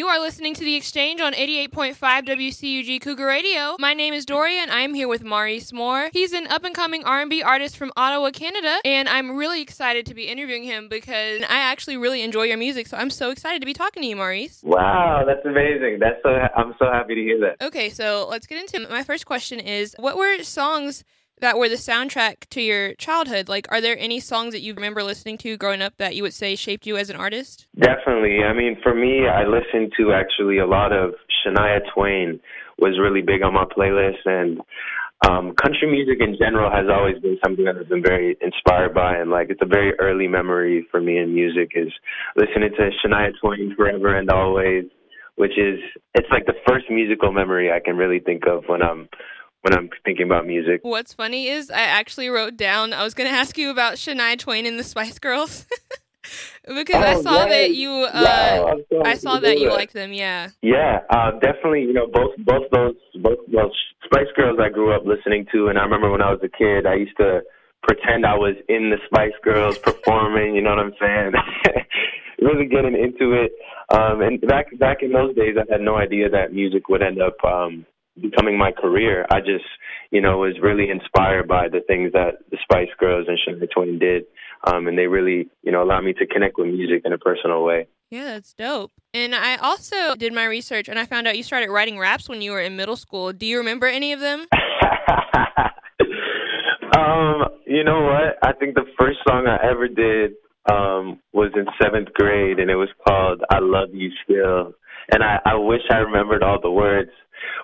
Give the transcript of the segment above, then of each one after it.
You are listening to The Exchange on 88.5 WCUG Cougar Radio. My name is Doria, and I am here with Maurice Moore. He's an up-and-coming R&B artist from Ottawa, Canada, and I'm really excited to be interviewing him because I actually really enjoy your music, so I'm so excited to be talking to you, Maurice. Wow, that's amazing. That's so I'm so happy to hear that. Okay, so let's get into it. My first question is, what were songs that were the soundtrack to your childhood. Like, are there any songs that you remember listening to growing up that you would say shaped you as an artist? Definitely. I mean, for me, I listened to actually a lot of Shania Twain was really big on my playlist, and um, country music in general has always been something that I've been very inspired by, and like it's a very early memory for me in music is listening to Shania Twain forever and always, which is it's like the first musical memory I can really think of when I'm when I'm thinking about music. What's funny is I actually wrote down I was going to ask you about Shania Twain and the Spice Girls. because oh, I saw that you uh yeah, I saw that you liked them, yeah. Yeah, uh definitely, you know, both both those both those Spice Girls I grew up listening to and I remember when I was a kid I used to pretend I was in the Spice Girls performing, you know what I'm saying? really getting into it. Um and back back in those days I had no idea that music would end up um becoming my career, I just, you know, was really inspired by the things that the Spice Girls and Shania Twain did. Um, and they really, you know, allowed me to connect with music in a personal way. Yeah, that's dope. And I also did my research and I found out you started writing raps when you were in middle school. Do you remember any of them? um, you know what? I think the first song I ever did um was in seventh grade and it was called I Love You Still. And I, I wish I remembered all the words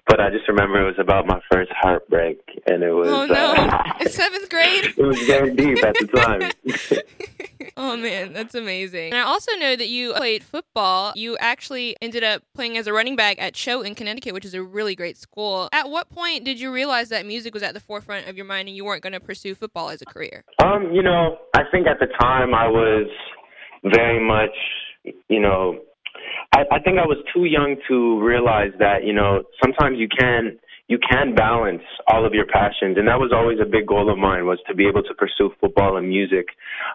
but I just remember it was about my first heartbreak, and it was. Oh no! Uh, it's seventh grade. it was very deep at the time. oh man, that's amazing. And I also know that you played football. You actually ended up playing as a running back at Choate in Connecticut, which is a really great school. At what point did you realize that music was at the forefront of your mind and you weren't going to pursue football as a career? Um, you know, I think at the time I was very much, you know, I, I think I was too young to realize that you know sometimes you can you can balance all of your passions and that was always a big goal of mine was to be able to pursue football and music.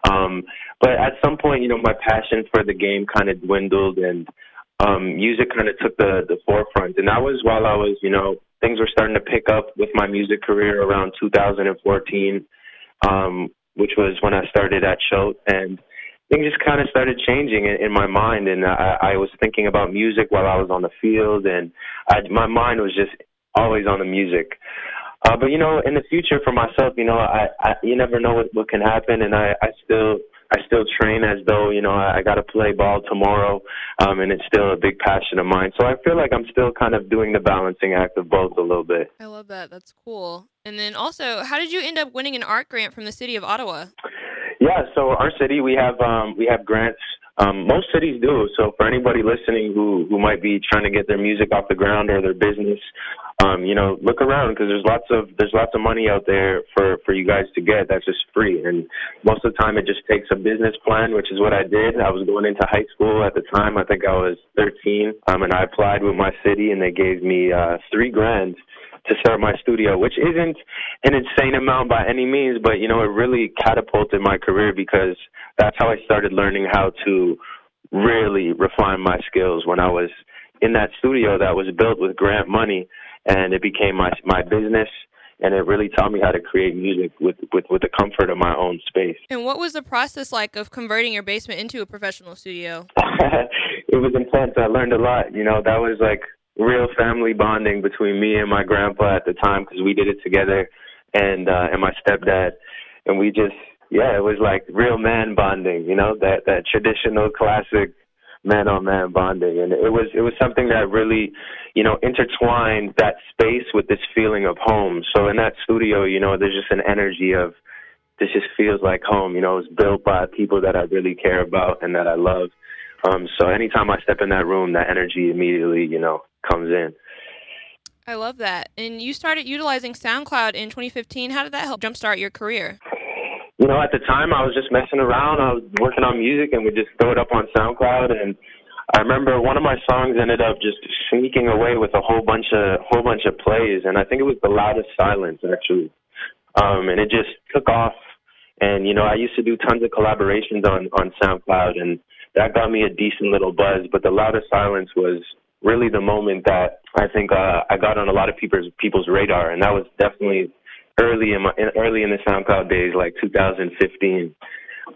Um but at some point you know my passion for the game kind of dwindled and um music kind of took the the forefront. And that was while I was you know things were starting to pick up with my music career around 2014 um which was when I started at Choate and things just kind of started changing in, in my mind, and I, I was thinking about music while I was on the field, and I, my mind was just always on the music. Uh, but you know, in the future for myself, you know, I, I you never know what, what can happen, and I, I still I still train as though you know I, I got to play ball tomorrow, um, and it's still a big passion of mine. So I feel like I'm still kind of doing the balancing act of both a little bit. I love that. That's cool. And then also, how did you end up winning an art grant from the city of Ottawa? Yeah, so our city we have um, we have grants. Um, most cities do. So for anybody listening who who might be trying to get their music off the ground or their business, um, you know, look around because there's lots of there's lots of money out there for for you guys to get that's just free. And most of the time, it just takes a business plan, which is what I did. I was going into high school at the time. I think I was 13, um, and I applied with my city, and they gave me uh, three grand to start my studio, which isn't an insane amount by any means, but you know, it really catapulted my career because that's how I started learning how to really refine my skills when I was in that studio that was built with grant money and it became my my business and it really taught me how to create music with, with, with the comfort of my own space. And what was the process like of converting your basement into a professional studio? it was intense. I learned a lot. You know, that was like real family bonding between me and my grandpa at the time because we did it together, and uh, and my stepdad, and we just yeah, it was like real man bonding, you know, that that traditional classic man on man bonding, and it was it was something that really, you know, intertwined that space with this feeling of home. So in that studio, you know, there's just an energy of this just feels like home. You know, it's built by people that I really care about and that I love. Um, so anytime I step in that room, that energy immediately, you know, comes in. I love that. And you started utilizing SoundCloud in 2015. How did that help jumpstart your career? You know, at the time I was just messing around. I was working on music and we just throw it up on SoundCloud and I remember one of my songs ended up just sneaking away with a whole bunch of whole bunch of plays and I think it was the loudest silence actually. Um and it just took off and you know, I used to do tons of collaborations on on SoundCloud and that got me a decent little buzz. But the loudest silence was really the moment that I think uh, I got on a lot of people's people's radar, and that was definitely early in my early in the SoundCloud days, like 2015.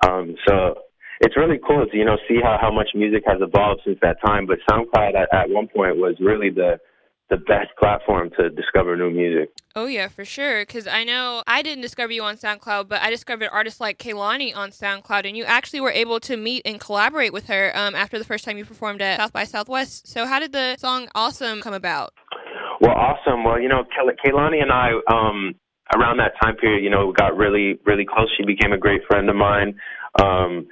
Um, so it's really cool to you know see how how much music has evolved since that time. But SoundCloud at, at one point was really the the best platform to discover new music. Oh yeah, for sure. Because I know I didn't discover you on SoundCloud, but I discovered artists like Kehlani on SoundCloud, and you actually were able to meet and collaborate with her um, after the first time you performed at South by Southwest. So how did the song "Awesome" come about? Well, awesome. Well, you know, Kehlani and I, um, around that time period, you know, got really, really close. She became a great friend of mine. Um,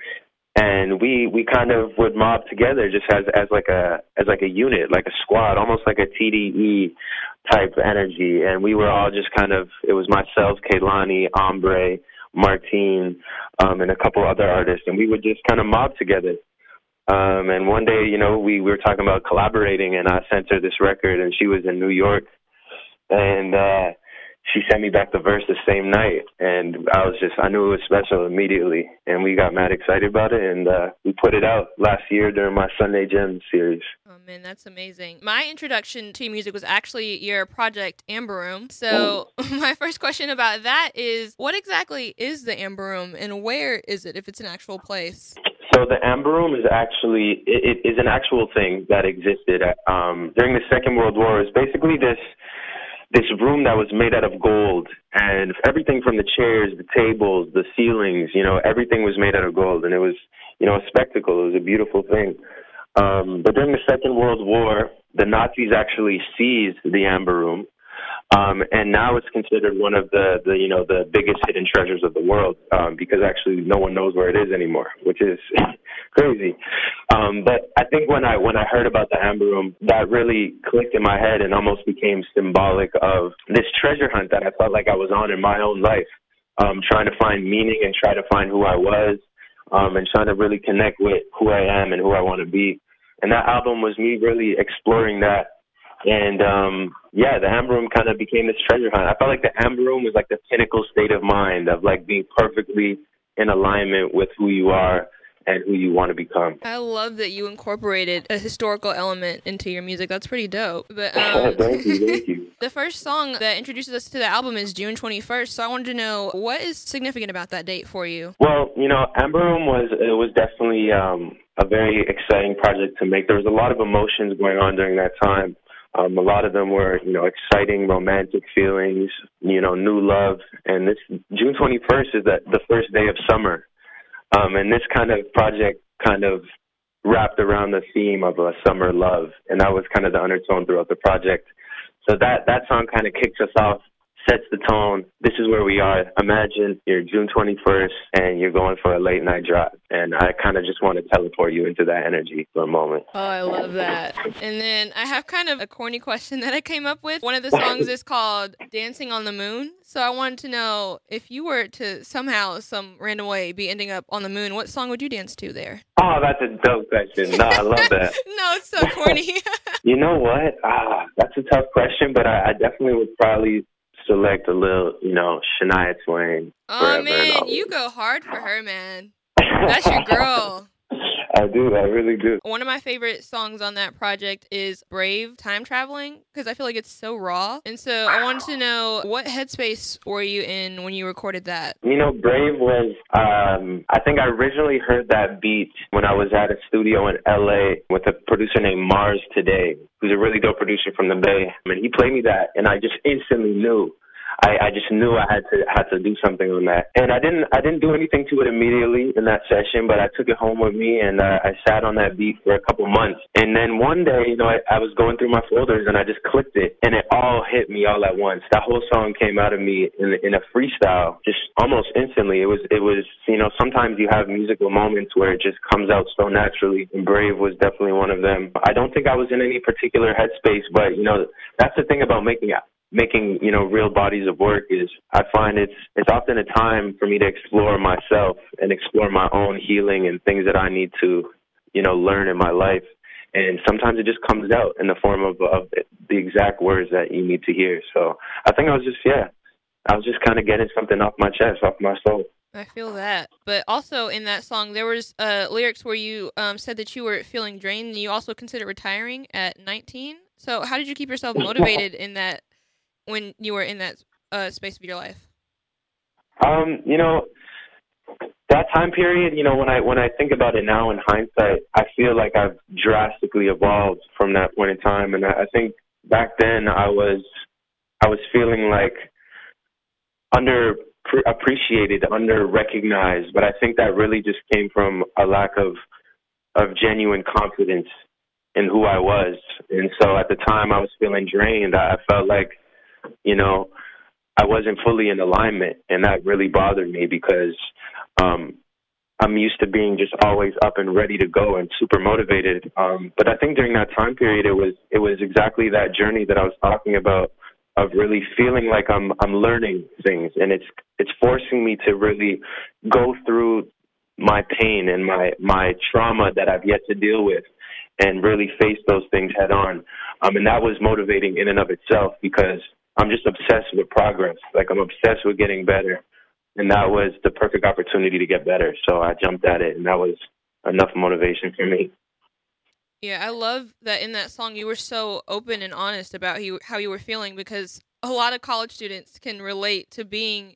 and we we kind of would mob together just as as like a as like a unit, like a squad, almost like a TDE type energy. And we were all just kind of it was myself, Kehlani, Ombre, Martine, um, and a couple other artists, and we would just kind of mob together. Um, and one day, you know, we, we were talking about collaborating, and I sent her this record, and she was in New York, and uh, she sent me back the verse the same night, and I was just I knew it was special immediately, and we got mad excited about it, and uh, we put it out last year during my Sunday Jam series. Oh man, that's amazing! My introduction to music was actually your project Amber Room. So my first question about that is, what exactly is the Amber Room, and where is it, if it's an actual place? So the Amber Room is actually it, it is an actual thing that existed at, um, during the Second World War. It's basically this this room that was made out of gold and everything from the chairs, the tables, the ceilings, you know, everything was made out of gold and it was, you know, a spectacle. It was a beautiful thing. Um, but during the Second World War, the Nazis actually seized the Amber Room um, and now it's considered one of the, the you know the biggest hidden treasures of the world um, because actually no one knows where it is anymore, which is crazy. Um, but I think when I when I heard about the Amber Room, that really clicked in my head and almost became symbolic of this treasure hunt that I felt like I was on in my own life, um, trying to find meaning and try to find who I was, um, and trying to really connect with who I am and who I want to be. And that album was me really exploring that and um yeah, the Amber Room kind of became this treasure hunt. I felt like the Amber Room was like the pinnacle state of mind of like being perfectly in alignment with who you are and who you want to become. I love that you incorporated a historical element into your music. That's pretty dope. But um, thank you, thank you. the first song that introduces us to the album is June 21st. So I wanted to know what is significant about that date for you. Well, you know, Amber Room was it was definitely um, a very exciting project to make. There was a lot of emotions going on during that time. Um, a lot of them were, you know, exciting romantic feelings, you know, new love. And this June 21st is the, the first day of summer. Um, and this kind of project kind of wrapped around the theme of a summer love. And that was kind of the undertone throughout the project. So that, that song kind of kicks us off sets the tone. This is where we are. Imagine you're June 21st and you're going for a late night drive. And I kind of just want to teleport you into that energy for a moment. Oh, I love that. And then I have kind of a corny question that I came up with. One of the songs is called Dancing on the Moon. So I wanted to know if you were to somehow, some random way, be ending up on the moon, what song would you dance to there? Oh, that's a dope question. No, I love that. no, it's so corny. you know what? Ah, that's a tough question, but I, I definitely would probably select a little, you know, Shania Twain. Oh man, you go hard for her, man. That's your girl. I do. I really do. One of my favorite songs on that project is Brave Time Traveling because I feel like it's so raw. And so I wanted to know what headspace were you in when you recorded that? You know, Brave was, um, I think I originally heard that beat when I was at a studio in LA with a producer named Mars Today, who's a really dope producer from the Bay. And he played me that, and I just instantly knew I, I just knew I had to had to do something on that, and I didn't I didn't do anything to it immediately in that session, but I took it home with me and uh, I sat on that beat for a couple months, and then one day, you know, I, I was going through my folders and I just clicked it, and it all hit me all at once. That whole song came out of me in in a freestyle, just almost instantly. It was it was you know sometimes you have musical moments where it just comes out so naturally, and Brave was definitely one of them. I don't think I was in any particular headspace, but you know that's the thing about making making you know real bodies of work is I find it's it's often a time for me to explore myself and explore my own healing and things that I need to you know learn in my life and sometimes it just comes out in the form of, of the exact words that you need to hear so I think I was just yeah I was just kind of getting something off my chest off my soul I feel that. But also in that song, there was uh, lyrics where you um, said that you were feeling drained and you also considered retiring at 19. So how did you keep yourself motivated in that when you were in that uh, space of your life? Um, you know, that time period, you know, when I when I think about it now in hindsight, I feel like I've drastically evolved from that point in time, and I, think back then I was I was feeling like under appreciated, under recognized, but I think that really just came from a lack of of genuine confidence in who I was. And so at the time I was feeling drained. I felt like, you know, I wasn't fully in alignment and that really bothered me because um I'm used to being just always up and ready to go and super motivated. Um but I think during that time period it was it was exactly that journey that I was talking about of really feeling like I'm I'm learning things and it's it's forcing me to really go through my pain and my my trauma that I've yet to deal with and really face those things head on. Um and that was motivating in and of itself because I'm just obsessed with progress. Like I'm obsessed with getting better. And that was the perfect opportunity to get better. So I jumped at it and that was enough motivation for me. Yeah, I love that in that song you were so open and honest about how you, were feeling because a lot of college students can relate to being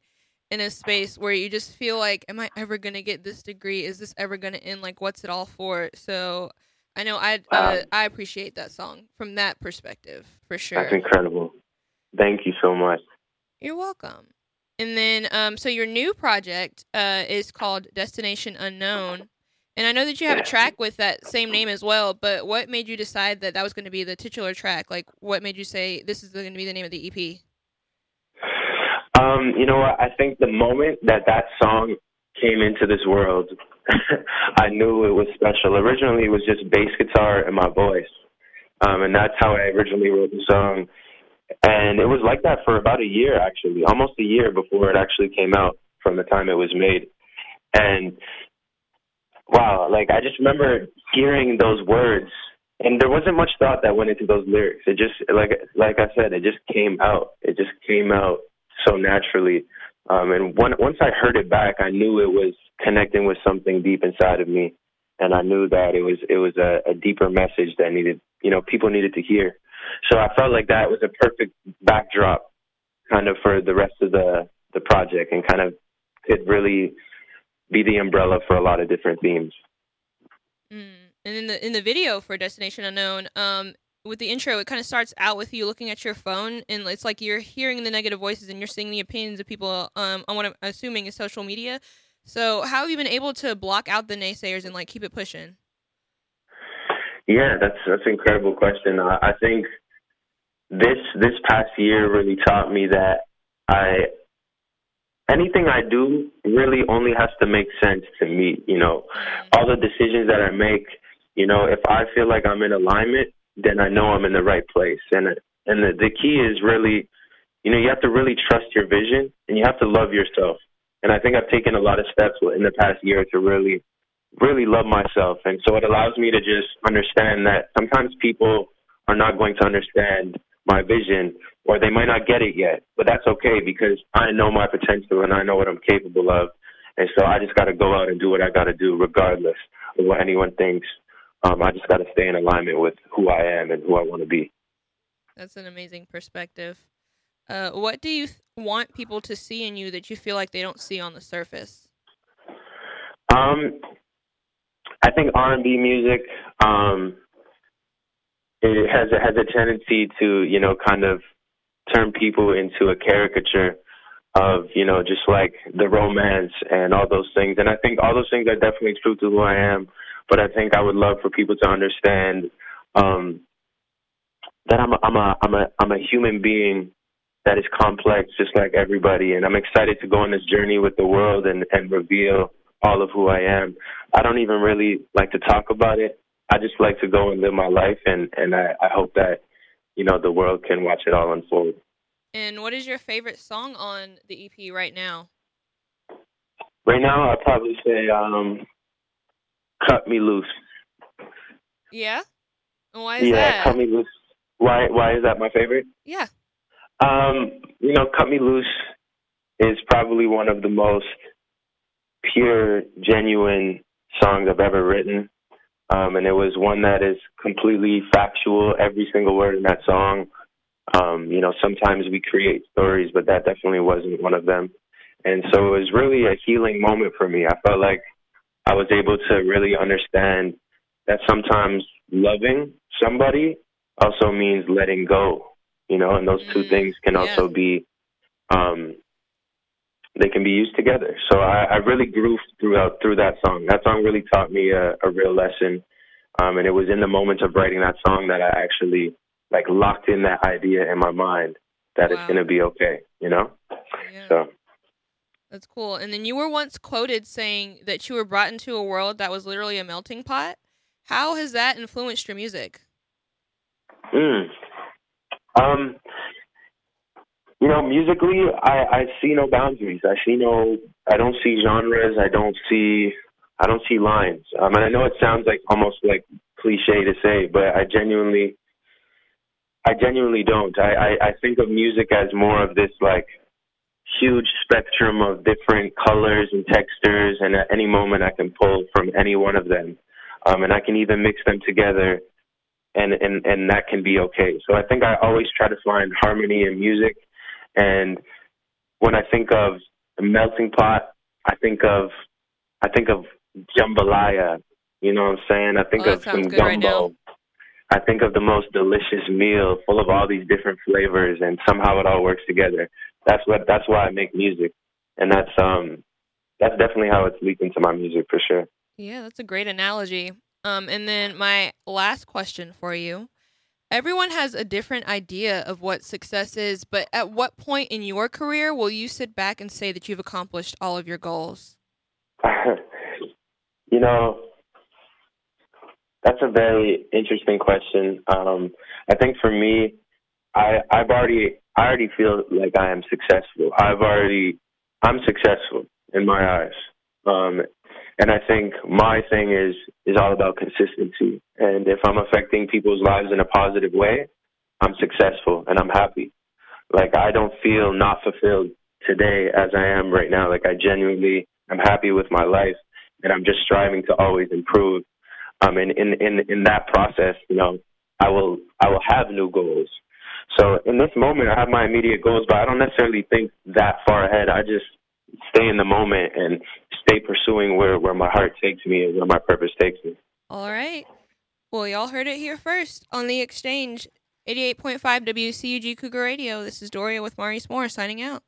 in a space where you just feel like, am I ever going to get this degree? Is this ever going to end? Like, what's it all for? So I know I uh, I appreciate that song from that perspective for sure. That's incredible. Thank you so much. You're welcome. And then, um, so your new project uh, is called Destination Unknown. And I know that you have a track with that same name as well, but what made you decide that that was going to be the titular track? Like, what made you say this is going to be the name of the EP? Um, you know what? I think the moment that that song came into this world, I knew it was special. Originally, it was just bass guitar and my voice, um, and that's how I originally wrote the song. And it was like that for about a year, actually, almost a year before it actually came out from the time it was made. And wow, like I just remember hearing those words and there wasn't much thought that went into those lyrics. It just like like I said, it just came out. It just came out so naturally. Um and one, once I heard it back, I knew it was connecting with something deep inside of me and I knew that it was it was a, a deeper message that needed, you know, people needed to hear. So I felt like that was a perfect backdrop kind of for the rest of the the project and kind of it really be the umbrella for a lot of different themes. Mm. And in the in the video for Destination Unknown, um, with the intro, it kind of starts out with you looking at your phone, and it's like you're hearing the negative voices and you're seeing the opinions of people um, on what I'm assuming is social media. So, how have you been able to block out the naysayers and like keep it pushing? Yeah, that's that's an incredible question. I, I think this this past year really taught me that I anything I do really only has to make sense to me. You know, all the decisions that I make, you know, if I feel like I'm in alignment, then I know I'm in the right place. And and the, the key is really, you know, you have to really trust your vision and you have to love yourself. And I think I've taken a lot of steps in the past year to really, really love myself. And so it allows me to just understand that sometimes people are not going to understand my vision or they might not get it yet, but that's okay because I know my potential and I know what I'm capable of. And so I just got to go out and do what I got to do regardless of what anyone thinks. Um, I just got to stay in alignment with who I am and who I want to be. That's an amazing perspective. Uh, what do you th- want people to see in you that you feel like they don't see on the surface? Um, I think R and B music. Um, it has a, has a tendency to you know kind of turn people into a caricature of you know just like the romance and all those things and i think all those things are definitely true to who i am but i think i would love for people to understand um that i'm a i'm a i'm a i'm a human being that is complex just like everybody and i'm excited to go on this journey with the world and and reveal all of who i am i don't even really like to talk about it I just like to go and live my life, and and I, I hope that you know the world can watch it all unfold. And what is your favorite song on the EP right now? Right now, I'd probably say um, "Cut Me Loose." Yeah. why is yeah, that? Yeah, "Cut Me Loose." Why Why is that my favorite? Yeah. Um, you know, "Cut Me Loose" is probably one of the most pure, genuine songs I've ever written. Um, and it was one that is completely factual, every single word in that song. Um, you know, sometimes we create stories, but that definitely wasn't one of them. And so it was really a healing moment for me. I felt like I was able to really understand that sometimes loving somebody also means letting go, you know, and those two mm, things can yeah. also be um they can be used together. So I, I really grew throughout through that song. That song really taught me a, a real lesson. Um and it was in the moment of writing that song that I actually like locked in that idea in my mind that wow. it's gonna be okay, you know? Yeah. So that's cool. And then you were once quoted saying that you were brought into a world that was literally a melting pot. How has that influenced your music? Mm. Um, you know, musically, I, I see no boundaries. I see no, I don't see genres. I don't see, I don't see lines. Um, and I know it sounds like almost like cliche to say, but I genuinely, I genuinely don't. I, I, I think of music as more of this like huge spectrum of different colors and textures, and at any moment I can pull from any one of them, um, and I can even mix them together, and and and that can be okay. So I think I always try to find harmony in music, and when I think of a melting pot, I think of I think of jambalaya. You know what I'm saying? I think oh, of some gumbo. Right I think of the most delicious meal full of all these different flavors and somehow it all works together that's what that's why I make music, and that's um that's definitely how it's leaked into my music for sure. Yeah, that's a great analogy. Um, and then my last question for you. Everyone has a different idea of what success is, but at what point in your career will you sit back and say that you've accomplished all of your goals? you know, that's a very interesting question. Um, I think for me, I I've already I already feel like I am successful. I've already I'm successful in my eyes. Um and I think my thing is is all about consistency. And if I'm affecting people's lives in a positive way, I'm successful and I'm happy. Like I don't feel not fulfilled today as I am right now. Like I genuinely am happy with my life and I'm just striving to always improve. Um and in in in that process, you know, I will I will have new goals. So in this moment, I have my immediate goals, but I don't necessarily think that far ahead. I just stay in the moment and stay pursuing where, where my heart takes me and where my purpose takes me. All right. Well, y'all heard it here first on the exchange. 88.5 WCUG Cougar Radio. This is Doria with Maurice Moore signing out.